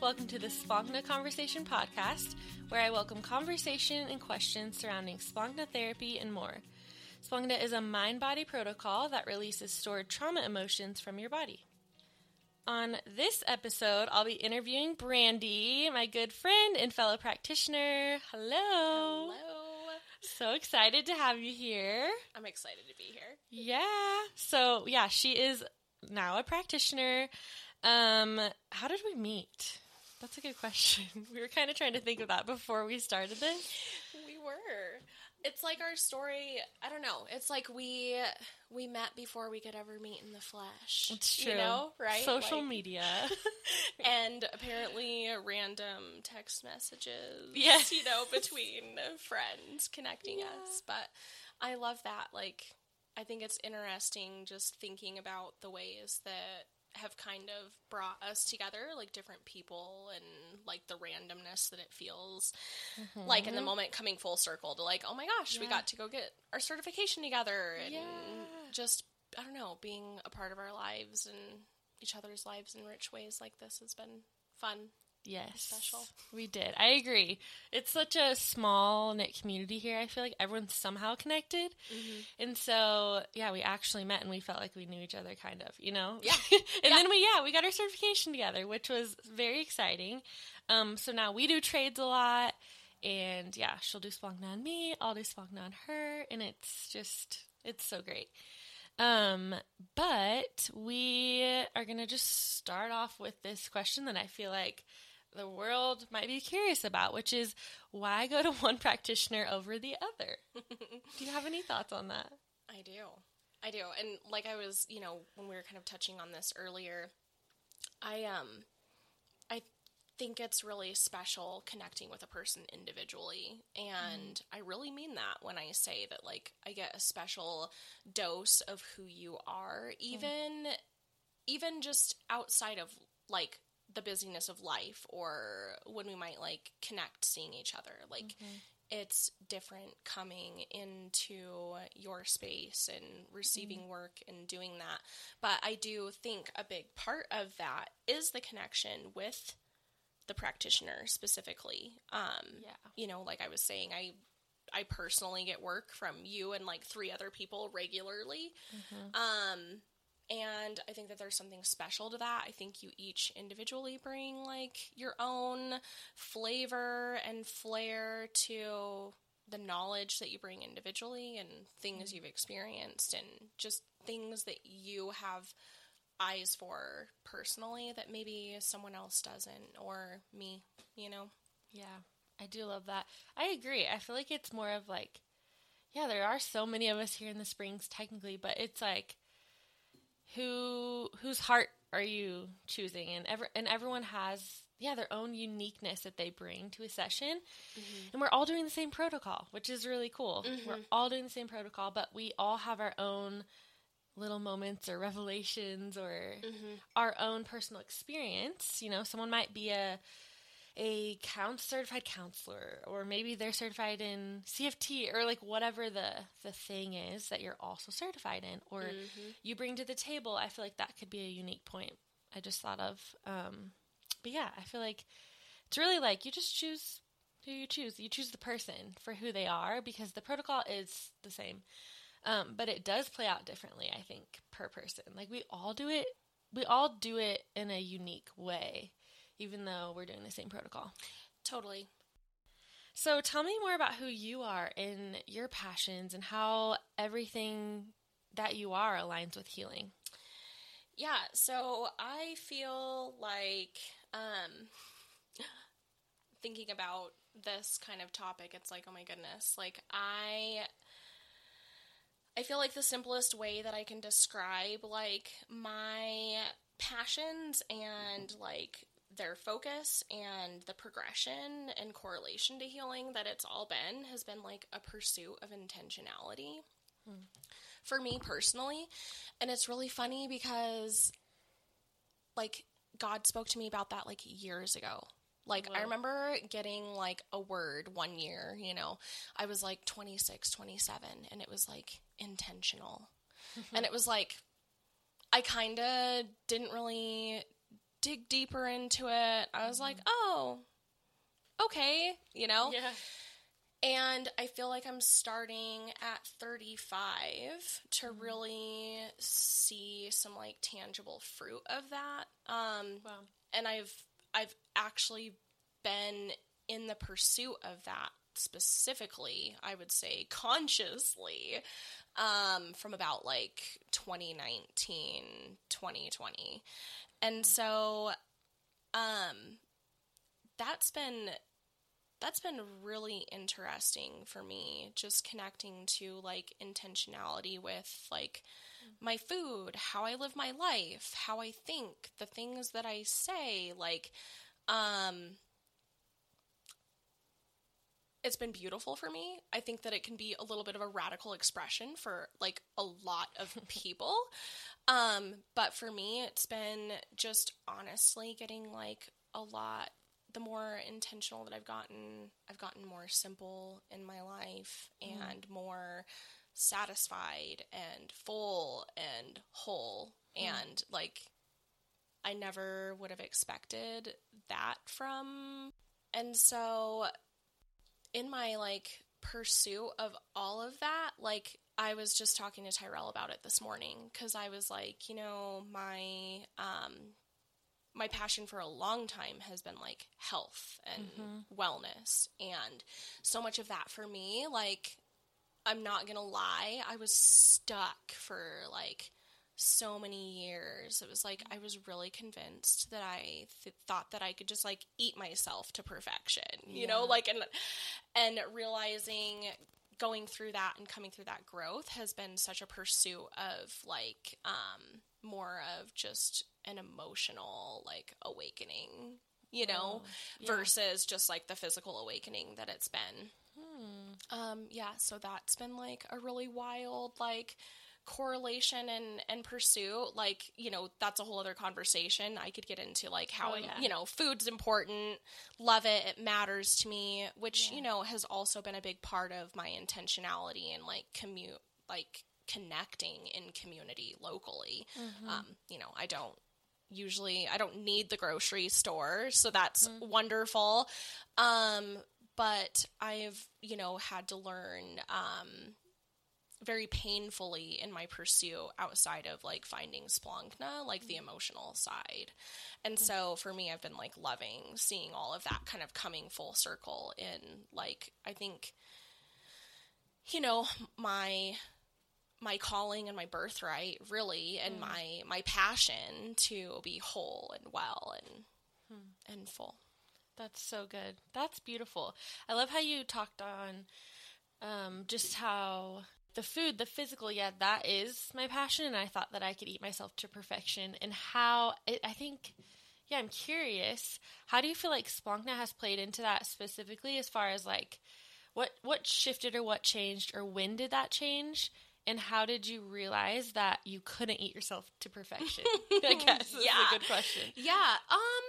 Welcome to the Splankna Conversation Podcast, where I welcome conversation and questions surrounding Splankna therapy and more. Splankna is a mind body protocol that releases stored trauma emotions from your body. On this episode, I'll be interviewing Brandi, my good friend and fellow practitioner. Hello. Hello. So excited to have you here. I'm excited to be here. Yeah. So, yeah, she is now a practitioner. Um, how did we meet? That's a good question. We were kind of trying to think of that before we started this. We were. It's like our story. I don't know. It's like we we met before we could ever meet in the flesh. It's true. You know, right? Social Like- media. and apparently random text messages. Yes. You know, between friends connecting us. But I love that. Like, I think it's interesting just thinking about the ways that have kind of brought us together, like different people and like the randomness that it feels like in the moment coming full circle to like, oh my gosh, we Mm-hmm. Got to go get our certification together and Yeah. just I don't know, being a part of our lives and each other's lives in rich ways like this has been fun. Yes. Special. We did. I agree. It's such a small knit community here. I feel like everyone's somehow connected. Mm-hmm. And so, yeah, we actually met and we felt like we knew each other kind of, you know? Yeah. and Yeah. then we, yeah, we got our certification together, which was very exciting. Um, so now we do trades a lot. And yeah, she'll do Splankna on me, I'll do Splankna on her. And it's just, it's so great. Um, but we are going to just start off with this question that I feel like the world might be curious about, which is why go to one practitioner over the other? do you have any thoughts on that? I do. I do. And like I was, you know, when we were kind of touching on this earlier, I um I think it's really special connecting with a person individually. And I really mean that when I say that like I get a special dose of who you are, even even just outside of like the busyness of life or when we might like connect seeing each other. Like it's different coming into your space and receiving work and doing that. But I do think a big part of that is the connection with the practitioner specifically. Um, Yeah. You know, like I was saying, I I personally get work from you and like three other people regularly. Um, and I think that there's something special to that. I think you each individually bring like your own flavor and flair to the knowledge that you bring individually and things mm-hmm. you've experienced and just things that you have eyes for personally that maybe someone else doesn't or me, you know. Yeah, I do love that. I agree. I feel like it's more of like, yeah, there are so many of us here in the Springs technically, but it's like, who whose heart are you choosing? And ever and everyone has yeah their own uniqueness that they bring to a session, mm-hmm. and we're all doing the same protocol, which is really cool. We're mm-hmm. all doing the same protocol, but we all have our own little moments or revelations or mm-hmm. our own personal experience. You know, someone might be a a count certified counselor or maybe they're certified in CFT or like whatever the the thing is that you're also certified in or you bring to the table I feel like that could be a unique point. I just thought of um but yeah I feel like it's really like you just choose who you choose. You choose the person for who they are because the protocol is the same. Um, but it does play out differently I think per person. Like we all do it we all do it in a unique way even though we're doing the same protocol. Totally. So tell me more about who you are and your passions and how everything that you are aligns with healing. Yeah, so I feel like um thinking about this kind of topic, it's like, oh my goodness, like I I feel like the simplest way that I can describe like my passions and like their focus and the progression and correlation to healing that it's all been has been like a pursuit of intentionality hmm. for me personally. And it's really funny because like God spoke to me about that like years ago. Like I remember getting like a word one year, you know. I was like 26, 27 and it was like intentional. and it was like I kind of didn't really dig deeper into it, I was like, oh, okay, you know? Yeah. And I feel like I'm starting at 35 to Mm-hmm. really see some like tangible fruit of that. Um, Wow. and I've I've actually been in the pursuit of that specifically, I would say consciously, um, from about like 2019, 2020. And so um that's been that's been really interesting for me just connecting to like intentionality with like my food, how I live my life, how I think, the things that I say, like um it's been beautiful for me. I think that it can be a little bit of a radical expression for like a lot of people. um but for me it's been just honestly getting like a lot the more intentional that I've gotten, I've gotten more simple in my life and more satisfied and full and whole. And like, I never would have expected that from. And so, in my like pursuit of all of that, like, I was just talking to Tyrell about it this morning because I was like, you know, my um, my passion for a long time has been like health and wellness and so much of that for me like i'm not gonna lie i was stuck for like so many years it was like i was really convinced that i th- thought that i could just like eat myself to perfection you know like and and realizing going through that and coming through that growth has been such a pursuit of like um more of just an emotional like awakening you know Oh, yeah. versus just like the physical awakening that it's been Hmm. um yeah so that's been like a really wild like correlation and and pursuit like you know that's a whole other conversation i could get into like how Oh, yeah. you know food's important love it it matters to me which Yeah. you know has also been a big part of my intentionality and like commute like connecting in community locally Mm-hmm. um you know i don't usually i don't need the grocery store so that's Mm-hmm. wonderful um but i've you know had to learn um very painfully in my pursuit outside of like finding splankna like the emotional side. And mm-hmm. so for me i've been like loving seeing all of that kind of coming full circle in like i think you know my my calling and my birthright really and mm. my my passion to be whole and well and hmm. and full. That's so good. That's beautiful. I love how you talked on um, just how the food, the physical, yeah, that is my passion. And I thought that I could eat myself to perfection. And how it, I think, yeah, I'm curious. How do you feel like Splankna has played into that specifically as far as like what, what shifted or what changed or when did that change? And how did you realize that you couldn't eat yourself to perfection? I guess is Yeah. a good question. Yeah. Um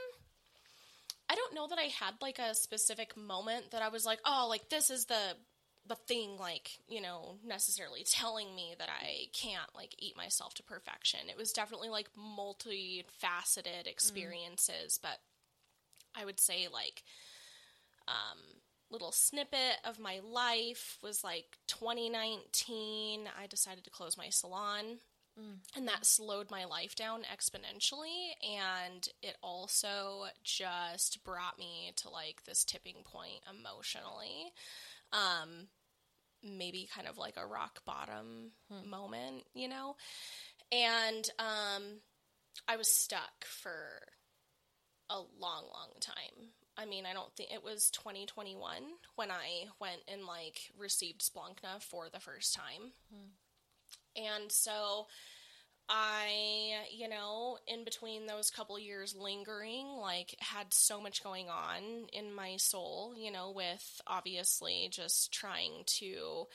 I don't know that I had like a specific moment that I was like, "Oh, like this is the the thing like, you know, necessarily telling me that I can't like eat myself to perfection." It was definitely like multifaceted experiences, but I would say like um little snippet of my life was like 2019 I decided to close my salon. And that slowed my life down exponentially and it also just brought me to like this tipping point emotionally. Um maybe kind of like a rock bottom moment you know? And um i was stuck for a long long time. I mean i don't think it was 2021 when i went and like received splankna for the first time. And so I, you know, in between those couple years lingering, like had so much going on in my soul, you know, with obviously just trying to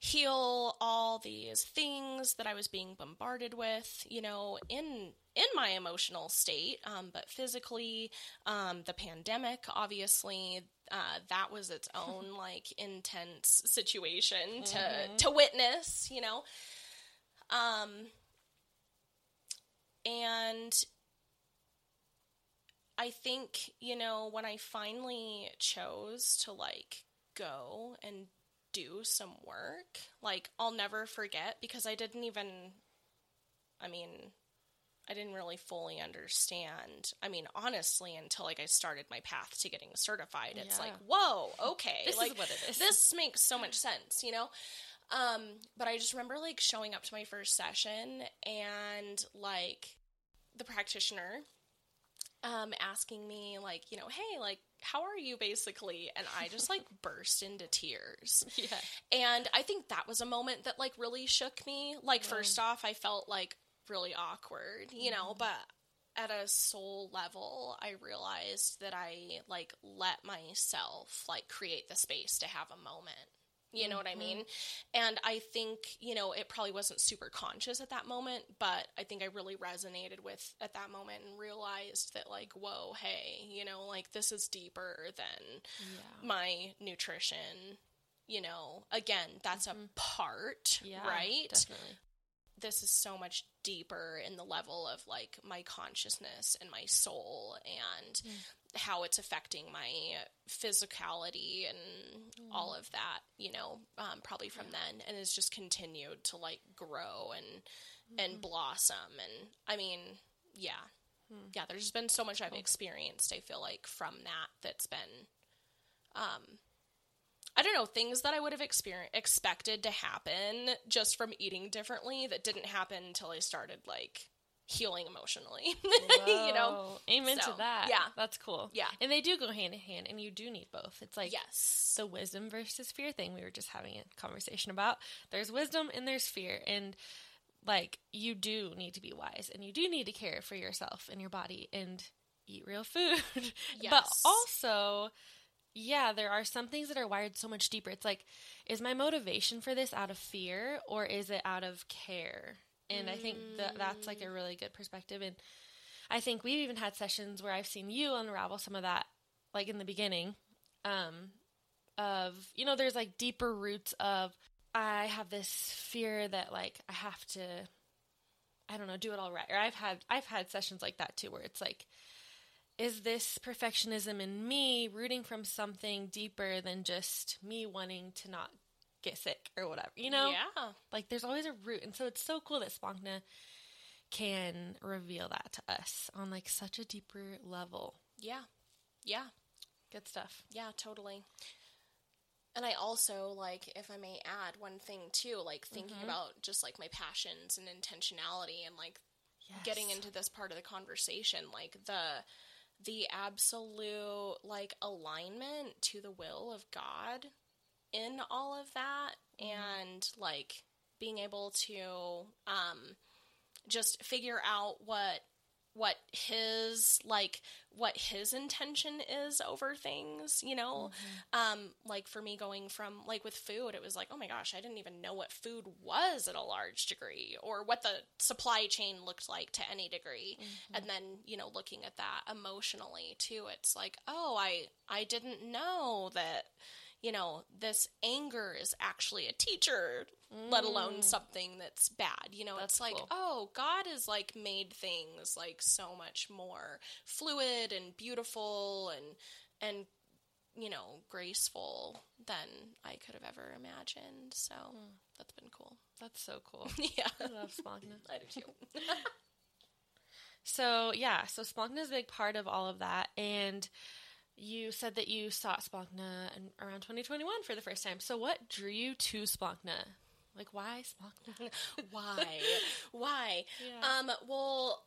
heal all these things that I was being bombarded with, you know, in in my emotional state, um, but physically, um, the pandemic, obviously, uh, that was its own like intense situation to to witness, you know. Um, and I think, you know, when I finally chose to like go and do some work, like I'll never forget because I didn't even I mean, I didn't really fully understand. I mean, honestly, until like I started my path to getting certified, it's Yeah. like, whoa, okay, This is what it is. this makes so much sense, you know. Um, but I just remember like showing up to my first session and like the practitioner um asking me like, you know, hey, like how are you basically? And I just like burst into tears. Yeah. And I think that was a moment that like really shook me. Like first off, I felt like really awkward, you know, but at a soul level, I realized that I like let myself like create the space to have a moment. You know what I mm-hmm. mean? And I think, you know, it probably wasn't super conscious at that moment, but I think I really resonated with at that moment and realized that like, whoa, hey, you know, like this is deeper than Yeah. my nutrition. You know, again, that's a mm-hmm. part, Yeah. right? Definitely. This is so much deeper in the level of like my consciousness and my soul and how it's affecting my physicality and all of that you know um, probably from then. And has just continued to like grow and and blossom. And i mean yeah. Yeah there's been so much i've experienced i feel like from that that's been um I don't know things that I would have exper- expected to happen just from eating differently that didn't happen until I started like healing emotionally. you know, amen So, to that. yeah. that's cool. Yeah. and they do go hand in hand, and you do need both. It's like yes, the wisdom versus fear thing we were just having a conversation about. There's wisdom and there's fear, and like you do need to be wise, and you do need to care for yourself and your body and eat real food. but also, yeah, there are some things that are wired so much deeper. It's like, is my motivation for this out of fear or is it out of care? And I think that that's like a really good perspective. And I think we've even had sessions where I've seen you unravel some of that, like in the beginning, um, of you know, there's like deeper roots of I have this fear that like I have to, I don't know, do it all right. Or I've had I've had sessions like that too, where it's like, is this perfectionism in me rooting from something deeper than just me wanting to not get sick or whatever, you know? yeah, Like there's always a root. And so it's so cool that Splankna can reveal that to us on like such a deeper level. yeah, yeah, Good stuff. yeah, totally. And I also like, if I may add one thing too, like thinking mm-hmm. about just like my passions and intentionality and like Yes. getting into this part of the conversation like the the absolute like alignment to the will of god in all of that and like being able to um just figure out what what his like what his intention is over things you know? Um like for me going from like with food it was like oh my gosh i didn't even know what food was at a large degree or what the supply chain looked like to any degree. And then you know looking at that emotionally too it's like oh i i didn't know that you know this anger is actually a teacher let alone mm. something that's bad you know That's it's like cool. oh god has like made things like so much more fluid and beautiful and and you know graceful than i could have ever imagined so mm. that's been cool That's so cool. yeah I love Splankna. i do too So yeah, so Splankna is a big part of all of that, and you said that you saw Splankna in, around 2021 for the first time. So what drew you to Splankna? Like why Splankna? why why Yeah. um well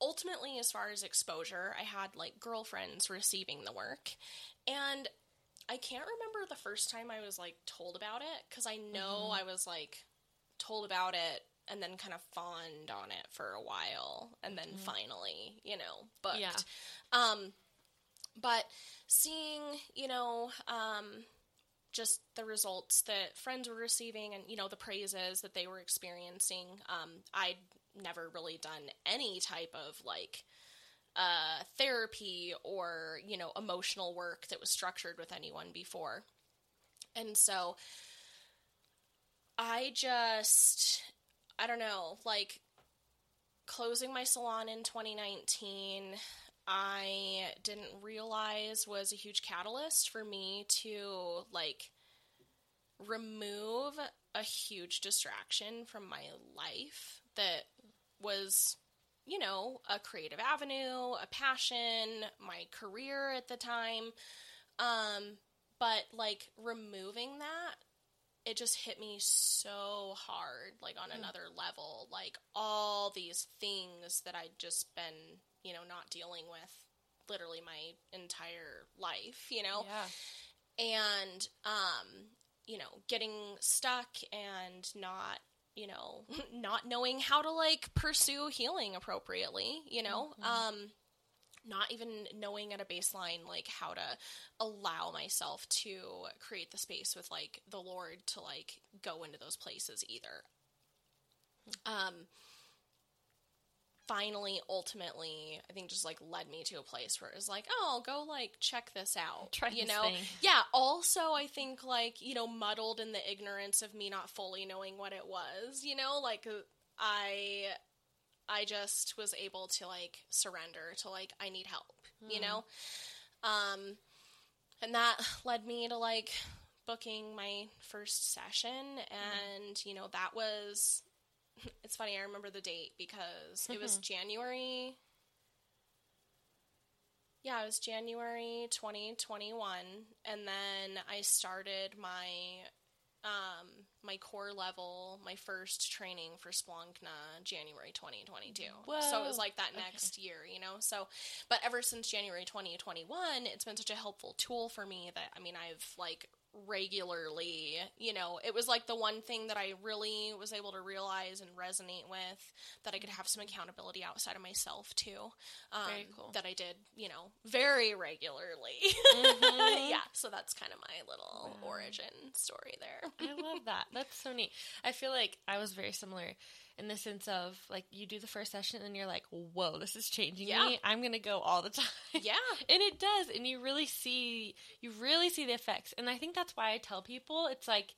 ultimately as far as exposure i had like girlfriends receiving the work and i can't remember the first time i was like told about it because i know Mm-hmm. i was like told about it and then kind of fawned on it for a while and then finally you know booked Yeah. um but seeing you know um just the results that friends were receiving and you know the praises that they were experiencing. Um i'd never really done any type of like uh therapy or you know emotional work that was structured with anyone before. And so i just i don't know like closing my salon in 2019 I didn't realize was a huge catalyst for me to like remove a huge distraction from my life that was you know, a creative avenue, a passion, my career at the time. Um, but like removing that, it just hit me so hard, like on mm. another level. Like all these things that I'd just been, you know, not dealing with literally my entire life, you know? Yeah. And, um, you know, getting stuck and not you know, not knowing how to like pursue healing appropriately, you know, mm-hmm. um, not even knowing at a baseline like how to allow myself to create the space with like the Lord to like go into those places either. Mm-hmm. Um, finally, ultimately, I think just like led me to a place where it was like, oh, I'll go like check this out. Try you know? Thing. Yeah. Also, I think like, you know, muddled in the ignorance of me not fully knowing what it was, you know, like I I just was able to like surrender to like I need help, mm. you hmm. know? Um and that led me to like booking my first session and mm. you know that was it's funny, I remember the date because it was mm-hmm. January. Yeah, it was January 2021 and then I started my um my core level, my first training for Splankna January 2022. Whoa. So it was like that next okay. year, you know. So but ever since January 2021, it's been such a helpful tool for me that I mean, I've like regularly. You know, it was like the one thing that I really was able to realize and resonate with that I could have some accountability outside of myself too. Um, very cool. That I did, you know, very regularly. Mm-hmm. yeah, so that's kind of my little wow. origin story there. I love that. That's so neat. I feel like I was very similar in the sense of like you do the first session and you're like, whoa, this is changing yeah. me. I'm gonna go all the time. Yeah, and it does, and you really see you really see the effects. And I think that's why I tell people it's like.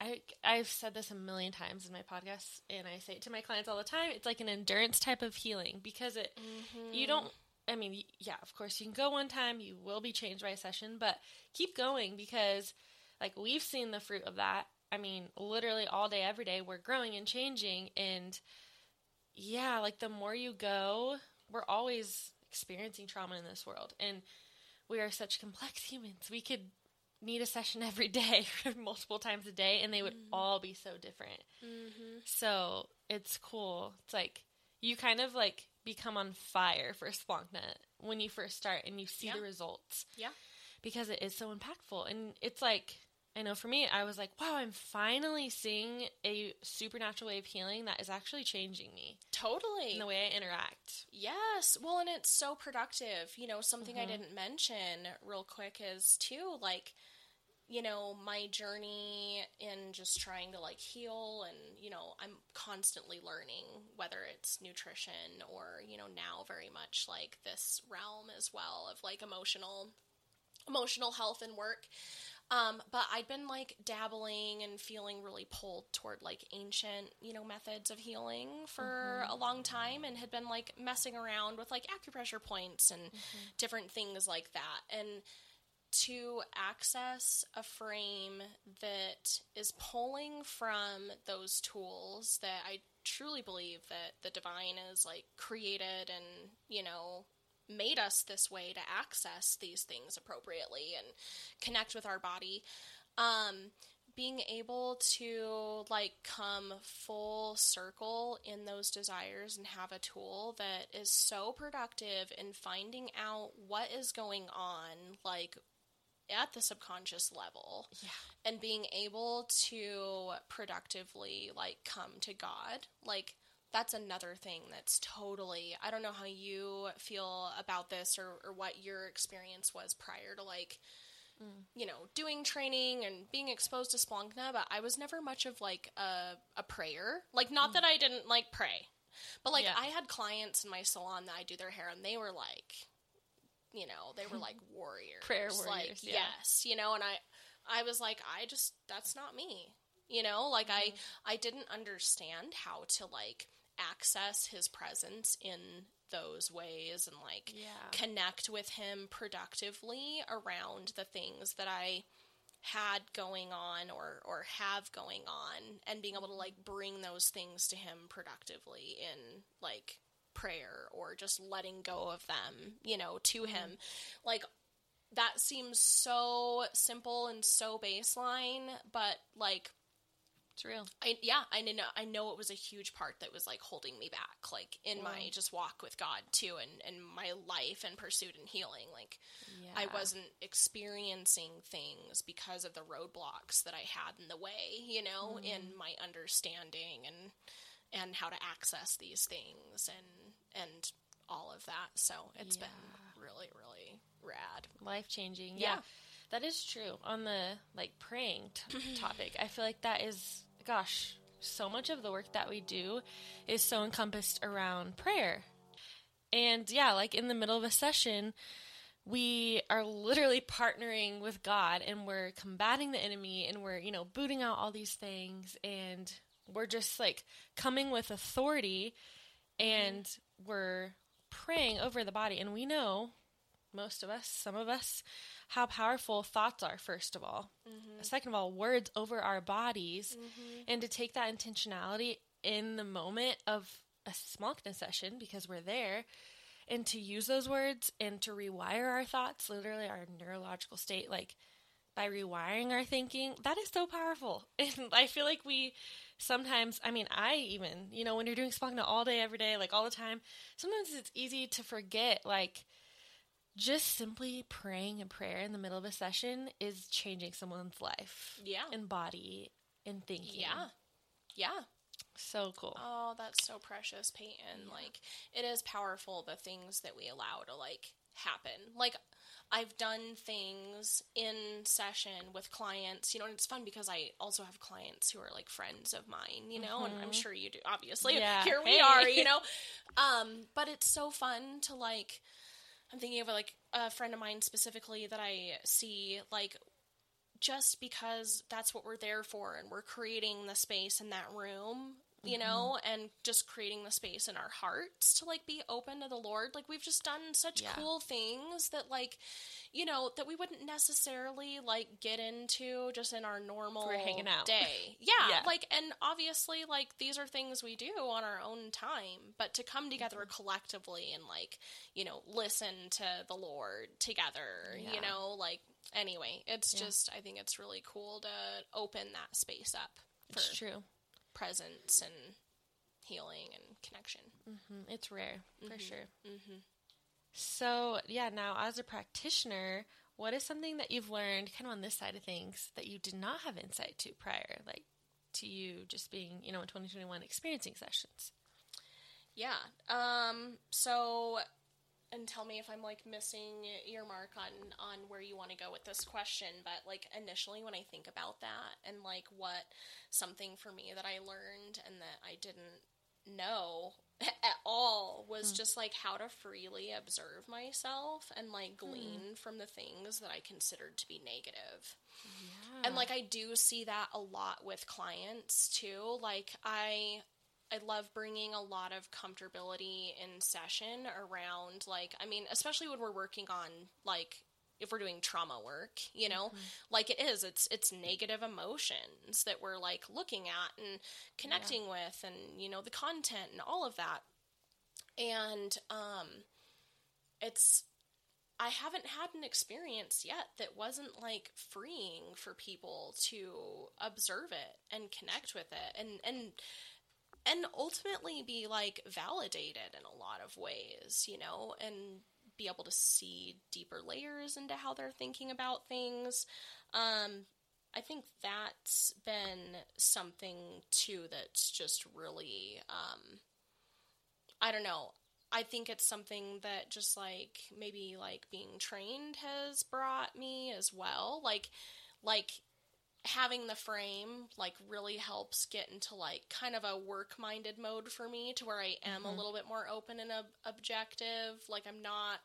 I, I've said this a million times in my podcast, and I say it to my clients all the time. It's like an endurance type of healing because it, mm-hmm. you don't I mean, yeah, of course, you can go one time, you will be changed by a session, but keep going because, like, we've seen the fruit of that I mean, literally all day, every day, we're growing and changing. And yeah, like the more you go, we're always experiencing trauma in this world. And we are such complex humans. We could need a session every day, multiple times a day, and they would mm-hmm. all be so different. Mm-hmm. So it's cool. It's like you kind of like become on fire for Splankna when you first start and you see yeah. the results. Yeah. Because it is so impactful. And it's like I know for me, I was like, wow, I'm finally seeing a supernatural way of healing that is actually changing me. Totally. In the way I interact. Yes. Well, and it's so productive. You know, something mm-hmm. I didn't mention real quick is too, like, you know, my journey in just trying to like heal and, you know, I'm constantly learning whether it's nutrition or, you know, now very much like this realm as well of like emotional emotional health and work. Um, but I'd been like dabbling and feeling really pulled toward like ancient, you know, methods of healing for mm-hmm. a long time and had been like messing around with like acupressure points and mm-hmm. different things like that. And to access a frame that is pulling from those tools that I truly believe that the divine is like created and, you know, made us this way to access these things appropriately and connect with our body. Um, being able to like come full circle in those desires and have a tool that is so productive in finding out what is going on like at the subconscious level yeah. and being able to productively like come to god like that's another thing that's totally i don't know how you feel about this or, or what your experience was prior to like mm. you know doing training and being exposed to Splankna but i was never much of like a, a prayer like not mm. that i didn't like pray but like yeah. i had clients in my salon that i do their hair and they were like you know they were like warriors prayer warriors like yeah. yes you know and i i was like i just that's not me you know like mm-hmm. i i didn't understand how to like access his presence in those ways and like Yeah. connect with him productively around the things that I had going on or or have going on and being able to like bring those things to him productively in like prayer or just letting go of them, you know, to mm-hmm. him. Like that seems so simple and so baseline, but like It's real. I yeah, I know I know it was a huge part that was like holding me back, like in my just walk with God too, and and my life and pursuit and healing. Like I wasn't experiencing things because of the roadblocks that I had in the way, you know, Mm-hmm. in my understanding and and how to access these things and and all of that. So it's been really really rad. life changing. Yeah. Yeah. That is true. On the like praying t- topic, I feel like that is gosh, so much of the work that we do is so encompassed around prayer. And yeah, like in the middle of a session, we are literally partnering with God and we're combating the enemy and we're, you know, booting out all these things and we're just like coming with authority and we're praying over the body and we know most of us, some of us, how powerful thoughts are, first of all. Mm-hmm. Second of all, words over our bodies. Mm-hmm. And to take that intentionality in the moment of a smallness session, because we're there, and to use those words and to rewire our thoughts, literally our neurological state, like by rewiring our thinking, that is so powerful. And I feel like we sometimes, I mean, I even, you know, when you're doing Splankna all day, every day, like all the time, sometimes it's easy to forget, like, just simply praying a prayer in the middle of a session is changing someone's life Yeah. and body and thinking. Yeah. Yeah. So cool. Oh, that's so precious, Peyton. Like, it is powerful the things that we allow to, like, happen. Like, I've done things in session with clients, you know, and it's fun because I also have clients who are, like, friends of mine, you know, and I'm sure you do, obviously. Yeah. Here we Hey. are, you know. Um, but it's so fun to, like, I'm thinking of, like, a friend of mine specifically that I see, like, just because that's what we're there for and we're creating the space in that room you know and just creating the space in our hearts to like be open to the lord like we've just done such Yeah. cool things that like you know that we wouldn't necessarily like get into just in our normal we're hanging out. day yeah, Yeah. like and obviously like these are things we do on our own time but to come together Mm-hmm. collectively and like you know listen to the lord together Yeah. you know like anyway it's Yeah. just i think it's really cool to open that space up for It's true. Presence and healing and connection Mm, It's rare, for sure. mm-hmm. So, yeah, now as a practitioner, what is something that you've learned kind of on this side of things that you did not have insight to prior, like to you just being, you know, in 2021 experiencing sessions? yeah um so and tell me if i'm like missing your mark on on where you want to go with this question but like initially when i think about that and like what something for me that i learned and that i didn't know at all was hmm. just like how to freely observe myself and like hmm. glean from the things that i considered to be negative Yeah. and like I do see that a lot with clients too. Like I I love bringing a lot of comfortability in session around like I mean, especially when we're working on like if we're doing trauma work, you know, like it is it's it's negative emotions that we're like looking at and connecting with and you know the content and all of that. And um it's I haven't had an experience yet that wasn't like freeing for people to observe it and connect with it. And and and ultimately be like validated in a lot of ways, you know, and be able to see deeper layers into how they're thinking about things. Um I think that's been something too that's just really um I don't know. I think it's something that just like maybe like being trained has brought me as well. Like like having the frame like really helps get into like kind of a work-minded mode for me to where I am a mm-hmm. little bit more open and ob- objective. Like I'm not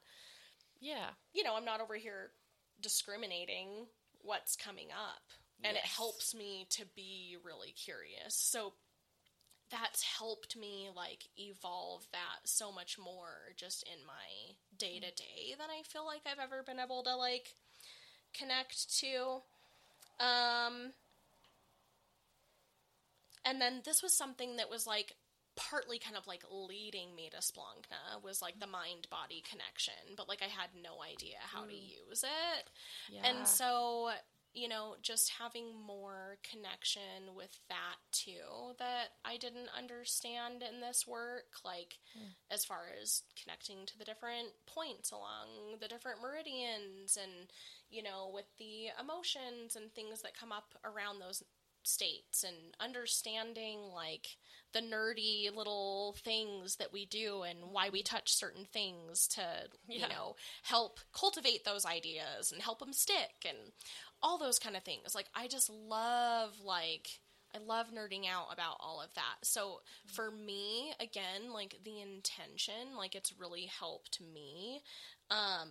yeah. you know, I'm not over here discriminating what's coming up. And it helps me to be really curious. So that's helped me like evolve that so much more just in my day to day than I feel like I've ever been able to like connect to. Um and then this was something that was like partly kind of like leading me to Splankna was like the mind body connection, but like I had no idea how mm. to use it. Yeah. And so, you know, just having more connection with that too that I didn't understand in this work, like mm. as far as connecting to the different points along the different meridians and, you know, with the emotions and things that come up around those states and understanding like the nerdy little things that we do and why we touch certain things to yeah. you know help cultivate those ideas and help them stick and all those kind of things like i just love like I love nerding out about all of that. So for me, again, like the intention, like it's really helped me. Um,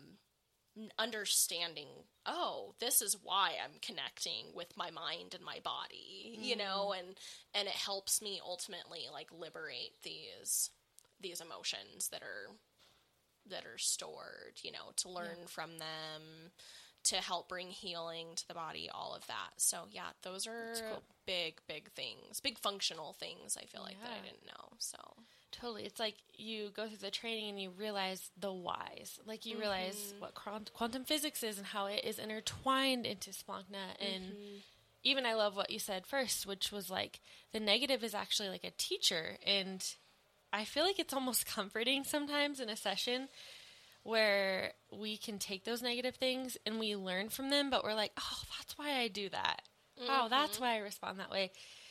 understanding oh this is why i'm connecting with my mind and my body mm. you know and and it helps me ultimately like liberate these these emotions that are that are stored you know to learn yeah. from them to help bring healing to the body all of that so yeah those are cool. big big things big functional things i feel like yeah. that i didn't know so Totally. It's like you go through the training and you realize the whys. Like you mm-hmm. realize what quantum physics is and how it is intertwined into Splankna. And mm-hmm. even I love what you said first, which was like the negative is actually like a teacher. And I feel like it's almost comforting sometimes in a session where we can take those negative things and we learn from them, but we're like, oh, that's why I do that. Mm-hmm. Oh, that's why I respond that way.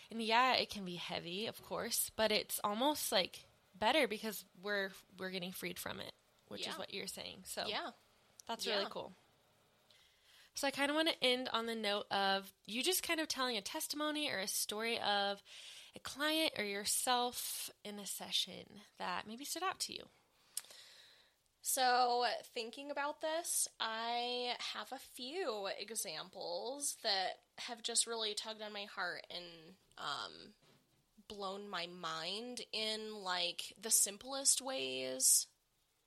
And yeah, it can be heavy, of course, but it's almost like better because we're we're getting freed from it, which yeah. is what you're saying. So yeah, that's yeah. really cool. So I kind of want to end on the note of you just kind of telling a testimony or a story of a client or yourself in a session that maybe stood out to you. So, thinking about this, I have a few examples that have just really tugged on my heart and um, blown my mind in like the simplest ways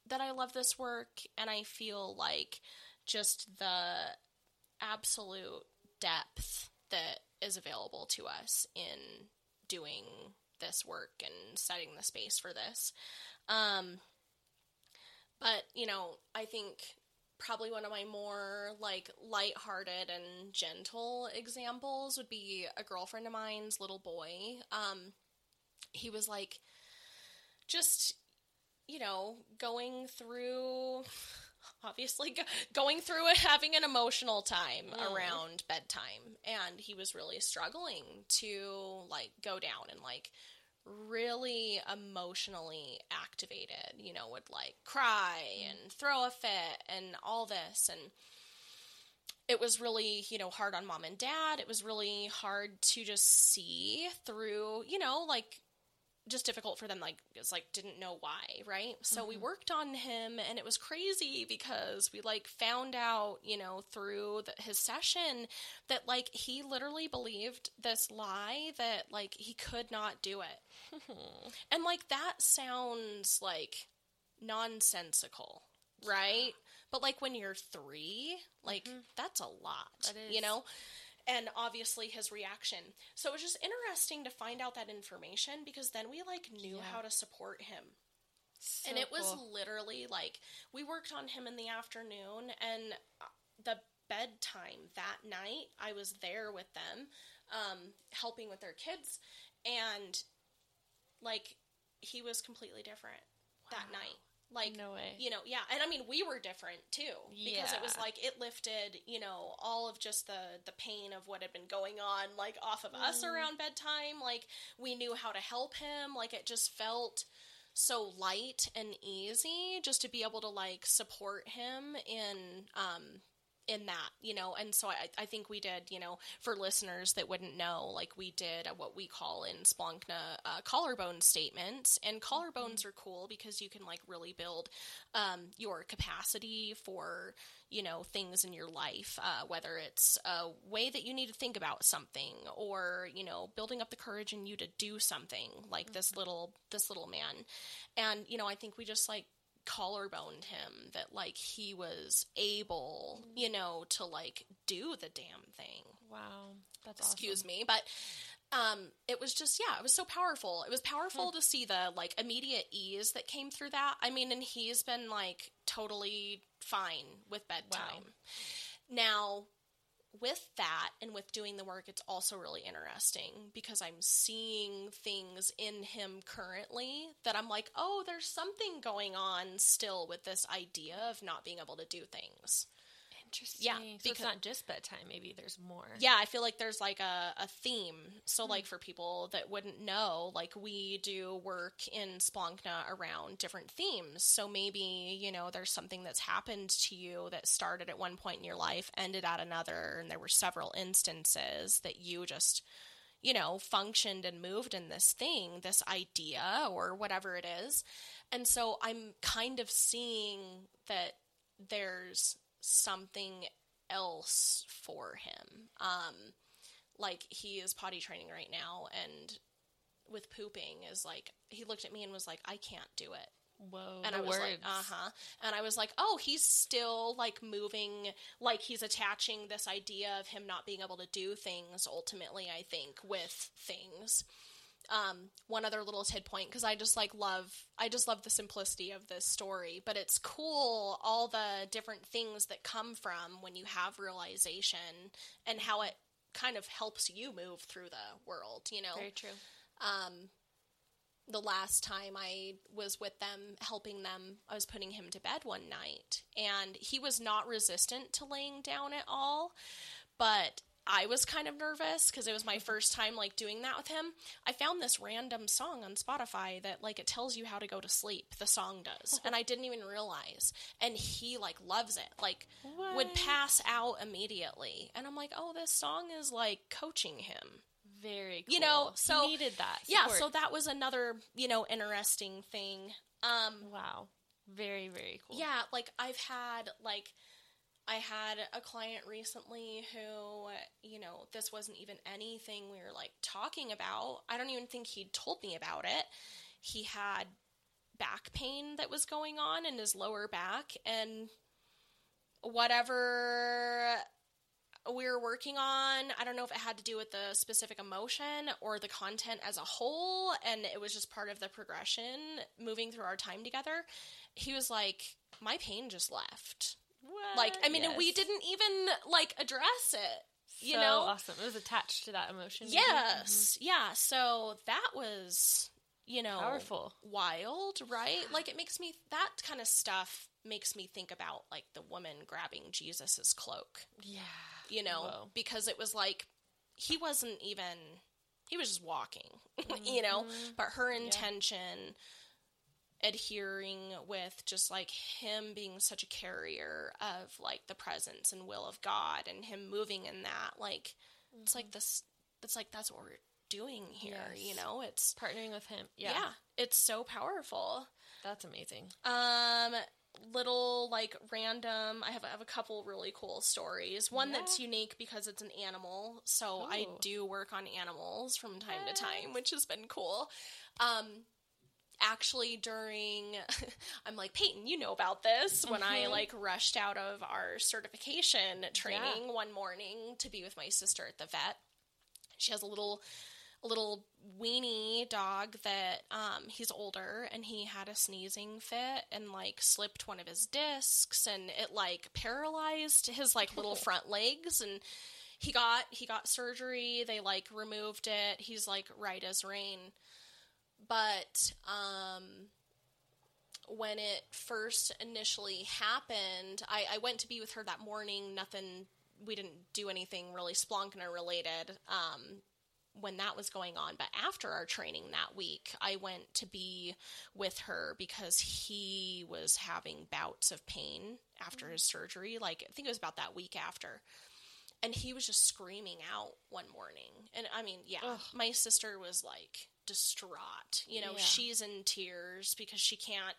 that I love this work, and I feel like just the absolute depth that is available to us in doing this work and setting the space for this. Um, but, you know, I think probably one of my more like light-hearted and gentle examples would be a girlfriend of mine's little boy. Um he was like just you know, going through obviously going through it having an emotional time mm. around bedtime and he was really struggling to like go down and like really emotionally activated, you know, would like cry and throw a fit and all this. And it was really, you know, hard on mom and dad. It was really hard to just see through, you know, like just difficult for them like it's like didn't know why right so mm-hmm. we worked on him and it was crazy because we like found out you know through the, his session that like he literally believed this lie that like he could not do it and like that sounds like nonsensical right but like when you're three like mm-hmm. that's a lot you know and obviously his reaction. So it was just interesting to find out that information because then we like knew yeah. how to support him. So and it was cool. literally like we worked on him in the afternoon and uh, the bedtime that night I was there with them um, helping with their kids and like he was completely different wow. that night like no way. You know, yeah. And I mean we were different too. Because yeah. it was like it lifted, you know, all of just the the pain of what had been going on like off of mm. us around bedtime. Like we knew how to help him. Like it just felt so light and easy just to be able to like support him in um in that, you know, and so I, I think we did, you know, for listeners that wouldn't know, like we did what we call in Splankna uh, collarbone statements, and collarbones are cool because you can like really build um, your capacity for you know things in your life, uh, whether it's a way that you need to think about something, or you know building up the courage in you to do something like mm-hmm. this little this little man, and you know I think we just like collarboned him that like he was able, you know, to like do the damn thing. Wow. That's Excuse awesome. me, but um it was just yeah, it was so powerful. It was powerful to see the like immediate ease that came through that. I mean, and he's been like totally fine with bedtime. Wow. Now, with that and with doing the work, it's also really interesting because I'm seeing things in him currently that I'm like, oh, there's something going on still with this idea of not being able to do things. Interesting. Yeah, so because, it's not just bedtime. Maybe there's more. Yeah, I feel like there's like a, a theme. So, mm like for people that wouldn't know, like we do work in Splankna around different themes. So maybe you know there's something that's happened to you that started at one point in your life, ended at another, and there were several instances that you just you know functioned and moved in this thing, this idea or whatever it is. And so I'm kind of seeing that there's something else for him. Um, like he is potty training right now, and with pooping is like he looked at me and was like, "I can't do it." Whoa! And I was words. like, "Uh huh," and I was like, "Oh, he's still like moving, like he's attaching this idea of him not being able to do things. Ultimately, I think with things." Um, one other little tid point because I just like love I just love the simplicity of this story, but it's cool all the different things that come from when you have realization and how it kind of helps you move through the world, you know. Very true. Um, the last time I was with them, helping them, I was putting him to bed one night, and he was not resistant to laying down at all. But I was kind of nervous because it was my first time like doing that with him. I found this random song on Spotify that like it tells you how to go to sleep. The song does, and I didn't even realize. And he like loves it. Like what? would pass out immediately, and I'm like, oh, this song is like coaching him. Very, cool. you know. So he needed that. Support. Yeah, so that was another you know interesting thing. Um, wow, very very cool. Yeah, like I've had like I had a client recently who, you know, this wasn't even anything we were like talking about. I don't even think he'd told me about it. He had back pain that was going on in his lower back, and whatever we were working on, I don't know if it had to do with the specific emotion or the content as a whole, and it was just part of the progression moving through our time together. He was like, My pain just left what? Like, I mean, yes. we didn't even like address it. You so know, awesome. It was attached to that emotion. Yes, mm-hmm. yeah. So that was, you know, powerful, wild, right? Like, it makes me that kind of stuff makes me think about like the woman grabbing Jesus's cloak. Yeah, you know, Whoa. because it was like he wasn't even he was just walking, mm-hmm. you know, mm-hmm. but her intention. Yeah adhering with just like him being such a carrier of like the presence and will of God and him moving in that like mm-hmm. it's like mm-hmm. this it's like that's what we're doing here yes. you know it's partnering with him yeah. yeah it's so powerful that's amazing um little like random I have, I have a couple really cool stories one yeah. that's unique because it's an animal so Ooh. I do work on animals from time yes. to time which has been cool um actually during I'm like Peyton, you know about this when mm-hmm. I like rushed out of our certification training yeah. one morning to be with my sister at the vet. She has a little a little weenie dog that um, he's older and he had a sneezing fit and like slipped one of his discs and it like paralyzed his like little front legs and he got he got surgery they like removed it he's like right as rain but um, when it first initially happened, I, I, went to be with her that morning. Nothing, we didn't do anything really Splankna related. Um, when that was going on. But after our training that week, I went to be with her because he was having bouts of pain after his surgery. Like, I think it was about that week after. And he was just screaming out one morning. And I mean, yeah, Ugh. my sister was like distraught. You know, Yeah. she's in tears because she can't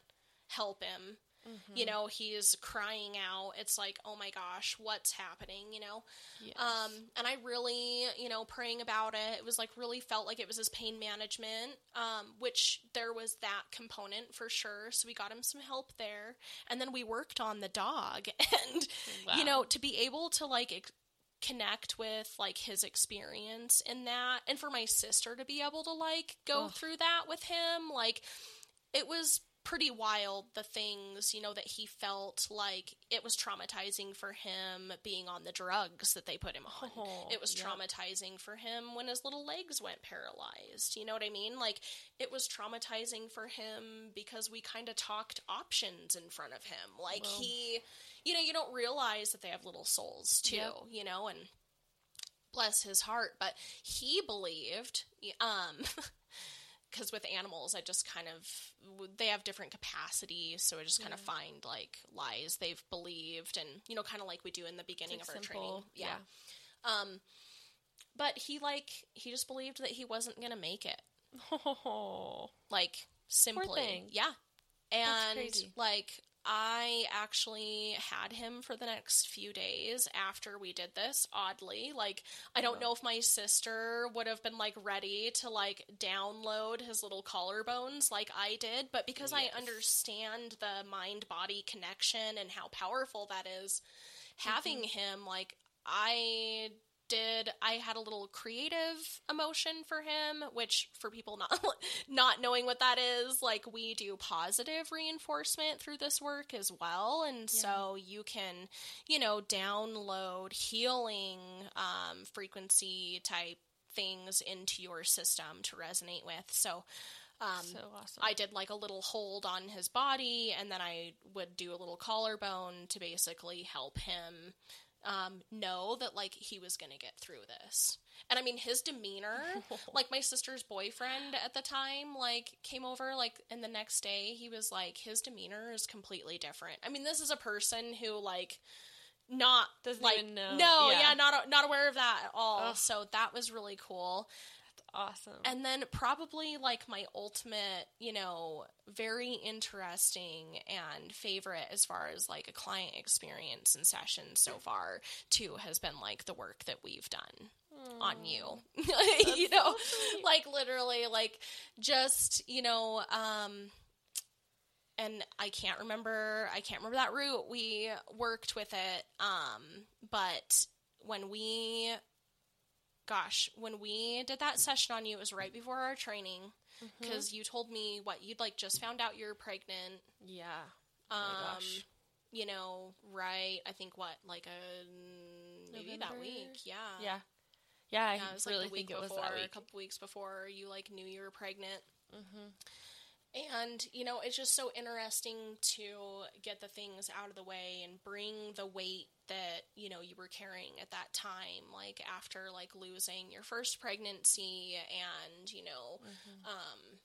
help him. Mm-hmm. You know, he's crying out. It's like, oh my gosh, what's happening? You know, Yes. um, and I really, you know, praying about it, it was like really felt like it was his pain management, um, which there was that component for sure. So we got him some help there. And then we worked on the dog. And, you know, to be able to like connect with like his experience in that, and for my sister to be able to like go Ugh. through that with him, like, it was pretty wild the things you know that he felt like it was traumatizing for him being on the drugs that they put him on Oh, it was yep. traumatizing for him when his little legs went paralyzed you know what i mean like it was traumatizing for him because we kind of talked options in front of him like Well. he you know you don't realize that they have little souls too Yep. you know and bless his heart but he believed um because with animals i just kind of they have different capacities so i just kind of find like lies they've believed and you know kind of like we do in the beginning Like of our simple, training. yeah. um but he like he just believed that he wasn't gonna make it. Oh. like simply. yeah. And like i actually had him for the next few days after we did this oddly like i don't know if my sister would have been like ready to like download his little collarbones like i did but because Yes. i understand the mind body connection and how powerful that is having Mm-hmm. him like i did I had a little creative emotion for him, which for people not not knowing what that is, like we do positive reinforcement through this work as well, and Yeah. so you can, you know, download healing um, frequency type things into your system to resonate with. So. Um, so awesome. I did like a little hold on his body, and then I would do a little collarbone to basically help him um, know that like he was gonna get through this. And I mean, his demeanor, like my sister's boyfriend at the time, like came over, like, and the next day he was like, his demeanor is completely different. I mean, this is a person who like not Doesn't like even know. no, Yeah. yeah, not not aware of that at all. Ugh. So that was really cool. Awesome. And then probably like my ultimate, you know, very interesting and favorite as far as like a client experience and session so far too has been like the work that we've done on you. you know, sweet. like literally like just, you know, um and I can't remember I can't remember that route we worked with it um but when we gosh, when we did that session on you, it was right before our training because you told me what you'd like just found out you're pregnant. yeah. Um, Oh my gosh. you know, right? I think what like a maybe that week, yeah, Yeah. Yeah, I yeah. It was like the week think it was before, that a couple weeks before you like knew you were pregnant. hmm And, you know, it's just so interesting to get the things out of the way and bring the weight that, you know, you were carrying at that time, like after like losing your first pregnancy and, you know, Mm-hmm. um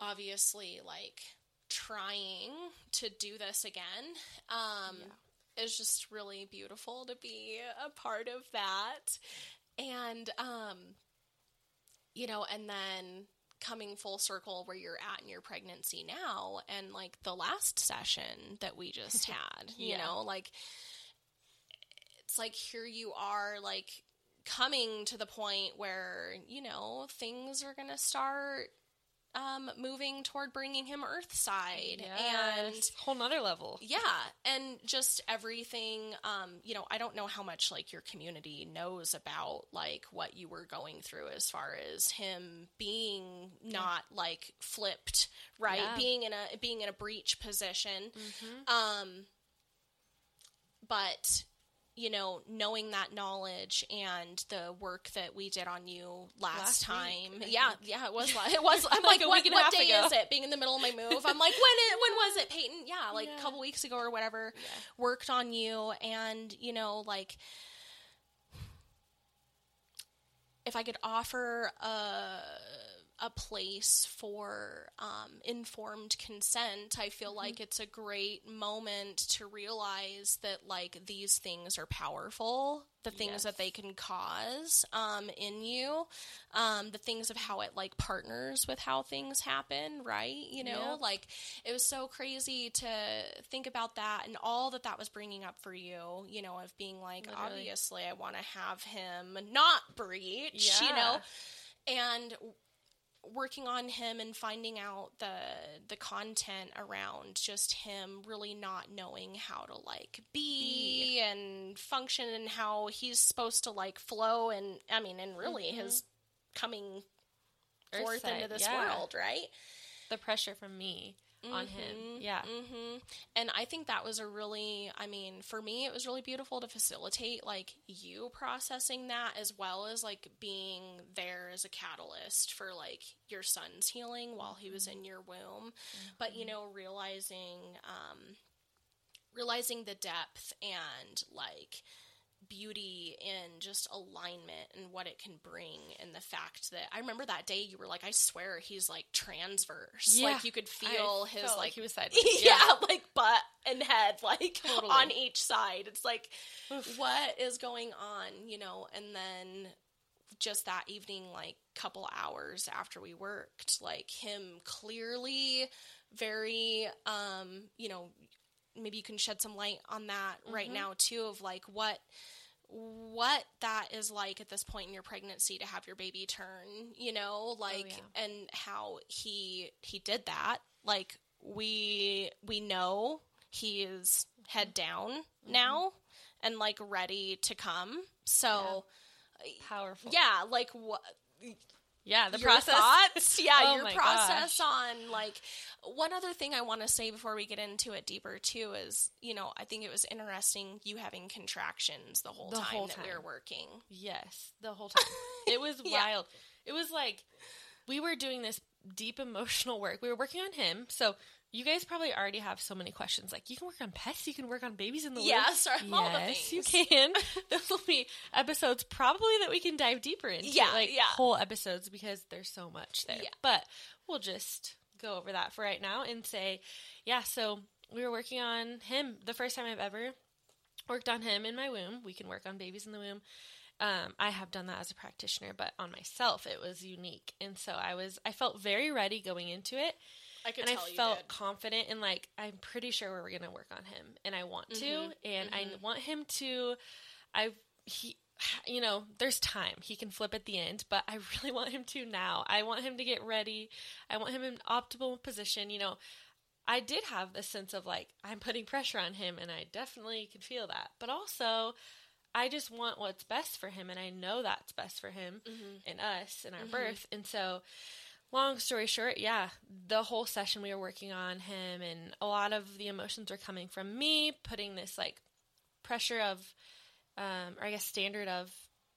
obviously like trying to do this again. Um Yeah. it's just really beautiful to be a part of that. And um you know, and then coming full circle where you're at in your pregnancy now and like the last session that we just had, you know, like it's like here you are like coming to the point where, you know, things are going to start um moving toward bringing him earthside and whole nother level. yeah and just everything um you know i don't know how much like your community knows about like what you were going through as far as him being not like flipped right Yeah. being in a being in a breech position Mm-hmm. um but you know knowing that knowledge and the work that we did on you last, Last time week, yeah think. yeah it was it was i'm Like like, what, what day ago. is it being in the middle of my move i'm like when it, when was it peyton yeah like Yeah. a couple weeks ago or whatever Yeah. worked on you and you know like if I could offer a a place for um, informed consent, I feel mm-hmm. like it's a great moment to realize that like these things are powerful, the things yes. that they can cause um, in you, um, the things of how it like partners with how things happen, right? You know, like it was so crazy to think about that and all that that was bringing up for you. You know, of being like, Literally. obviously, I want to have him not breech. Yeah. You know and working on him and finding out the the content around just him really not knowing how to like be, be. and function and how he's supposed to like flow and I mean and really mm-hmm. his coming Earth forth side, into this yeah. world, right? The pressure from me mm-hmm, on him. Mm-hmm. Yeah. Mm-hmm. And I think that was a really, I mean, for me, it was really beautiful to facilitate like you processing that as well as like being there as a catalyst for like your son's healing while he was in your womb. But, you mm-hmm. know, realizing, um, realizing the depth and like, beauty in just alignment and what it can bring and the fact that I remember that day you were like I swear he's like transverse yeah, like you could feel his like, like, he was sideways yeah, yeah, like butt and head like totally. on each side it's like Oof. what is going on you know and then just that evening like couple hours after we worked like him clearly very um you know maybe you can shed some light on that mm-hmm. right now too of like what what that is like at this point in your pregnancy to have your baby turn, you know, oh, like oh, yeah. and how he he did that. Like we we know he is head down mm-hmm. now and like ready to come. So yeah. powerful. Yeah, like what yeah, the your process. Thoughts, yeah, oh your process gosh. on like one other thing I want to say before we get into it deeper too is, you know, I think it was interesting you having contractions the whole the time whole that we were working. Yes, the whole time. it was yeah. wild. It was like we were doing this deep emotional work. We were working on him, so you guys probably already have so many questions. Like, you can work on pets, you can work on babies in the yeah, womb. Sorry, yes, you can. Those will be episodes probably that we can dive deeper into. Yeah, like yeah. whole episodes because there's so much there. Yeah. But we'll just go over that for right now and say, yeah. So we were working on him the first time I've ever worked on him in my womb. We can work on babies in the womb. Um, I have done that as a practitioner, but on myself it was unique, and so I was I felt very ready going into it I could and I felt confident and like I'm pretty sure we're gonna work on him, and I want to, mm-hmm. and mm-hmm. I want him to. I he you know, there's time. He can flip at the end, but I really want him to now. I want him to get ready. I want him in optimal position. You know, I did have this sense of like, I'm putting pressure on him, and I definitely can feel that. But also, I just want what's best for him, and I know that's best for him mm-hmm. and us and our mm-hmm. birth. And so, long story short, yeah, the whole session we were working on him, and a lot of the emotions were coming from me, putting this like pressure of, um, or I guess standard of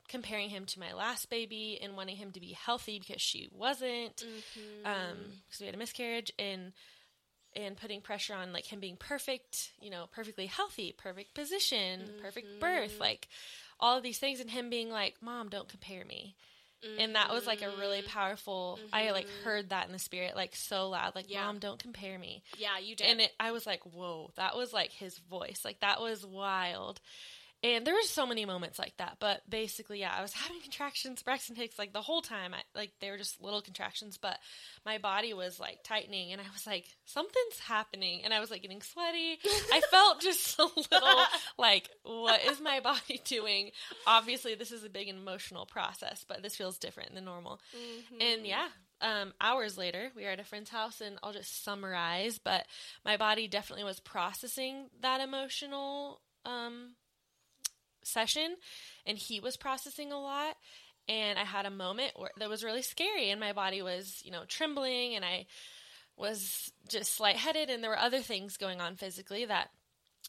comparing him to my last baby and wanting him to be healthy because she wasn't, mm-hmm. um, because we had a miscarriage, and and putting pressure on like him being perfect, you know, perfectly healthy, perfect position, mm-hmm. perfect birth, like all of these things, and him being like, "Mom, don't compare me." Mm-hmm. And that was like a really mm-hmm. powerful. Mm-hmm. I like mm-hmm. heard that in the spirit, like so loud, like yeah. "Mom, don't compare me." Yeah, you did. And it, I was like, "Whoa!" That was like his voice. Like that was wild. And there were so many moments like that. But basically, yeah, I was having contractions, Braxton Hicks, like the whole time. I, like they were just little contractions, but my body was like tightening, and I was like, something's happening, and I was like getting sweaty. I felt just a little like, what is my body doing? Obviously, this is a big emotional process, but this feels different than normal. Mm-hmm. And yeah, um, hours later, we were at a friend's house, and I'll just summarize. But my body definitely was processing that emotional um, session and he was processing a lot and I had a moment where, that was really scary and my body was, you know, trembling and I was just lightheaded and there were other things going on physically that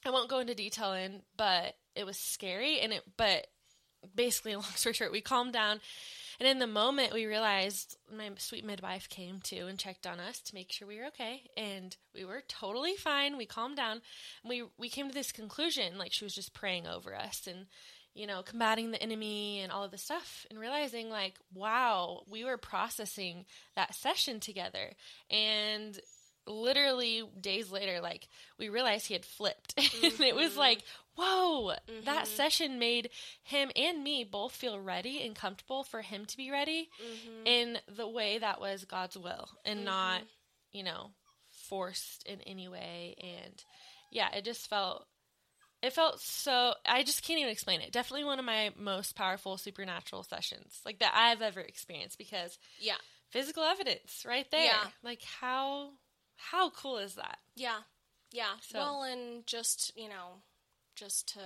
I won't go into detail in, but it was scary and it but basically long story short, we calmed down and in the moment, we realized my sweet midwife came to and checked on us to make sure we were okay, and we were totally fine. We calmed down, we we came to this conclusion, like she was just praying over us, and you know, combating the enemy and all of this stuff and realizing like, wow, we were processing that session together. And literally days later, like we realized he had flipped. Mm-hmm. and it was mm-hmm. like, whoa, mm-hmm. that session made him and me both feel ready and comfortable for him to be ready mm-hmm. in the way that was God's will and not, mm-hmm. you know, forced in any way. And yeah, it just felt it felt so I just can't even explain it. Definitely one of my most powerful supernatural sessions like that I've ever experienced because yeah, physical evidence right there. Yeah. Like how how cool is that? Yeah. Yeah. So. Well, and just, you know, just to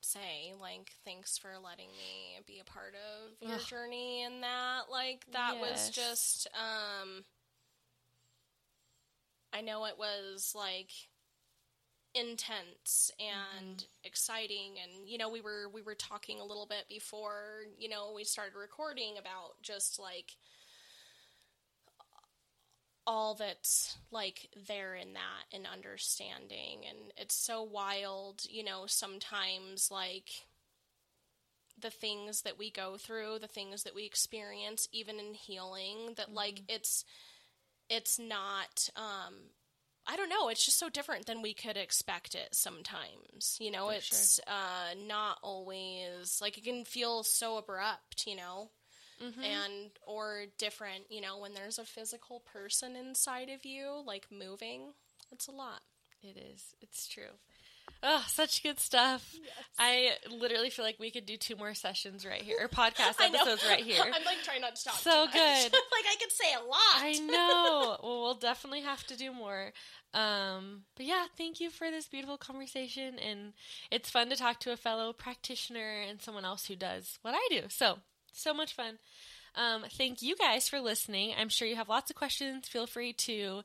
say like thanks for letting me be a part of your Ugh. journey and that like that yes. was just um I know it was like intense and mm-hmm. exciting and you know we were we were talking a little bit before you know we started recording about just like all that's like there in that and understanding and it's so wild you know sometimes like the things that we go through the things that we experience even in healing that mm-hmm. like it's it's not um I don't know. It's just so different than we could expect it sometimes. You know, For it's sure. uh, not always like it can feel so abrupt, you know, mm-hmm. and or different, you know, when there's a physical person inside of you, like moving. It's a lot. It is. It's true. Oh, such good stuff. Yes. I literally feel like we could do two more sessions right here, or podcast episodes right here. I'm like trying not to talk. So good. like I could say a lot. I know. well, we'll definitely have to do more. Um, but yeah, thank you for this beautiful conversation. And it's fun to talk to a fellow practitioner and someone else who does what I do. So, so much fun. Um, thank you guys for listening. I'm sure you have lots of questions. Feel free to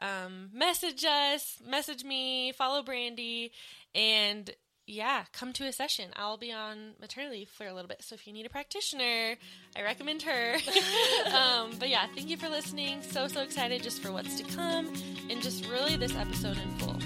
um, message us, message me, follow Brandi, and yeah, come to a session. I'll be on maternity leave for a little bit. So if you need a practitioner, I recommend her. um, but yeah, thank you for listening. So, so excited just for what's to come and just really this episode in full.